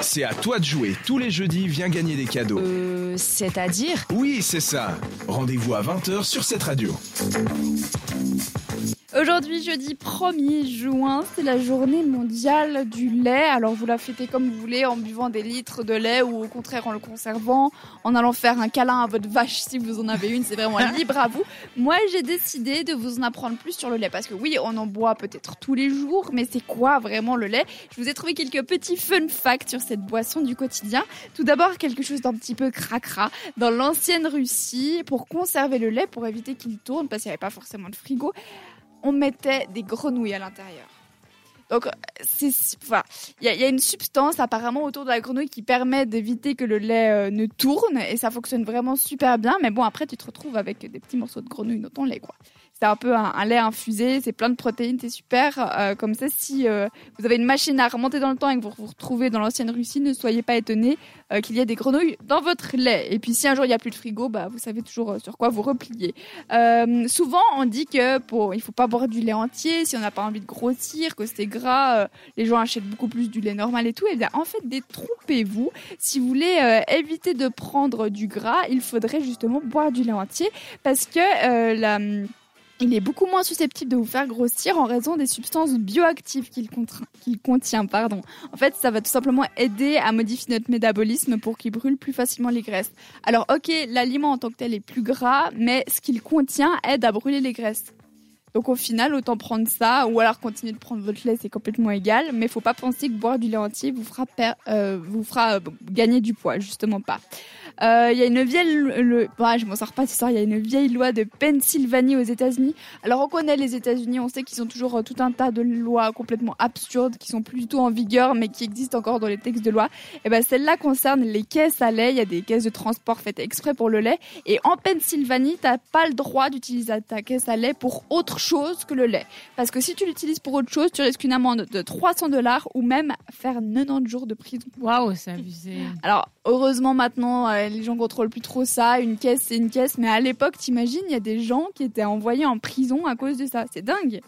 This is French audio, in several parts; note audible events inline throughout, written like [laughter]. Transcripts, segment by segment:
C'est à toi de jouer. Tous les jeudis, viens gagner des cadeaux. Euh, c'est-à-dire? Oui, c'est ça. Rendez-vous à 20h sur cette radio. Aujourd'hui, jeudi 1er juin, c'est la journée mondiale du lait. Alors vous la fêtez comme vous voulez, en buvant des litres de lait ou au contraire en le conservant, en allant faire un câlin à votre vache si vous en avez une, c'est vraiment [laughs] libre à vous. Moi, j'ai décidé de vous en apprendre plus sur le lait parce que oui, on en boit peut-être tous les jours, mais c'est quoi vraiment le lait? Je vous ai trouvé quelques petits fun facts sur cette boisson du quotidien. Tout d'abord, quelque chose d'un petit peu cracra. Dans l'ancienne Russie, pour conserver le lait, pour éviter qu'il tourne, parce qu'il n'y avait pas forcément de frigo, on mettait des grenouilles à l'intérieur. Donc, il y, a- une substance apparemment autour de la grenouille qui permet d'éviter que le lait euh, ne tourne et ça fonctionne vraiment super bien. Mais bon, après, tu te retrouves avec des petits morceaux de grenouille dans ton lait, quoi. C'est un peu un, lait infusé, c'est plein de protéines, c'est super. Euh, comme ça, si euh, vous avez une machine à remonter dans le temps et que vous vous retrouvez dans l'ancienne Russie, ne soyez pas étonnés qu'il y ait des grenouilles dans votre lait. Et puis, si un jour il n'y a plus de frigo, bah, vous savez toujours sur quoi vous replier. Souvent, on dit que pour, il faut pas boire du lait entier si on n'a pas envie de grossir, que c'est euh, les gens achètent beaucoup plus du lait normal et tout. Et bien, en fait, détrompez-vous. Si vous voulez euh, éviter de prendre du gras, il faudrait justement boire du lait entier parce que euh, il est beaucoup moins susceptible de vous faire grossir en raison des substances bioactives qu'il qu'il contient. Pardon. En fait, ça va tout simplement aider à modifier notre métabolisme pour qu'il brûle plus facilement les graisses. Alors, ok, l'aliment en tant que tel est plus gras, mais ce qu'il contient aide à brûler les graisses. Donc au final, autant prendre ça, ou alors continuer de prendre votre lait, c'est complètement égal. Mais faut pas penser que boire du lait entier vous fera, euh, vous fera euh, gagner du poids, justement pas. Euh, Il y a une vieille, le, bah, je m'en sors pas. Il y a une vieille loi de Pennsylvanie aux États-Unis. Alors on connaît les États-Unis, on sait qu'ils ont toujours euh, tout un tas de lois complètement absurdes qui sont plus du tout en vigueur, mais qui existent encore dans les textes de loi. Et ben celle-là concerne les caisses à lait. Il y a des caisses de transport faites exprès pour le lait. Et en Pennsylvanie, t'as pas le droit d'utiliser ta caisse à lait pour autre chose que le lait. Parce que si tu l'utilises pour autre chose, tu risques une amende de 300 dollars ou même faire 90 jours de prison. Waouh, c'est abusé. Alors, heureusement, maintenant, euh, les gens contrôlent plus trop ça. Une caisse, c'est une caisse. Mais à l'époque, t'imagines, il y a des gens qui étaient envoyés en prison à cause de ça. C'est dingue.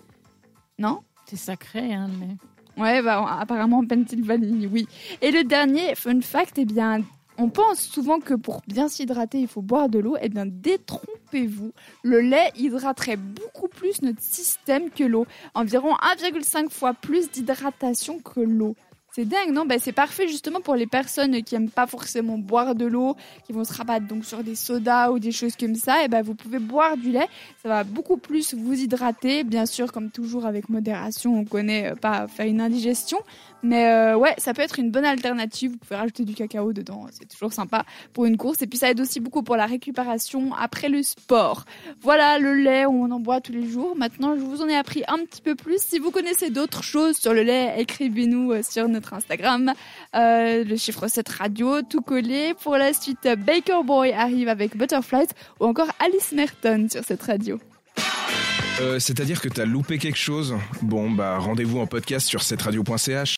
Non? C'est sacré, hein, lait. Ouais, bah, apparemment en Pennsylvanie, oui. Et le dernier fun fact, eh bien, on pense souvent que pour bien s'hydrater, il faut boire de l'eau. Eh bien, détrompez-vous. Le lait hydraterait beaucoup plus notre système que l'eau. Environ 1,5 fois plus d'hydratation que l'eau. C'est dingue, non? Ben, C'est parfait justement pour les personnes qui aiment pas forcément boire de l'eau, qui vont se rabattre donc sur des sodas ou des choses comme ça. Et ben, vous pouvez boire du lait, ça va beaucoup plus vous hydrater. Bien sûr, comme toujours avec modération, on connaît euh, pas faire une indigestion. Mais euh, ouais, ça peut être une bonne alternative. Vous pouvez rajouter du cacao dedans, c'est toujours sympa pour une course. Et puis ça aide aussi beaucoup pour la récupération après le sport. Voilà le lait, on en boit tous les jours. Maintenant, je vous en ai appris un petit peu plus. Si vous connaissez d'autres choses sur le lait, écrivez-nous euh, sur notre Instagram. Euh, le chiffre 7 radio, tout collé. Pour la suite, Baker Boy arrive avec Butterflies ou encore Alice Merton sur cette radio. Euh, C'est-à-dire que t'as loupé quelque chose? Bon, bah rendez-vous en podcast sur cetteradio.ch.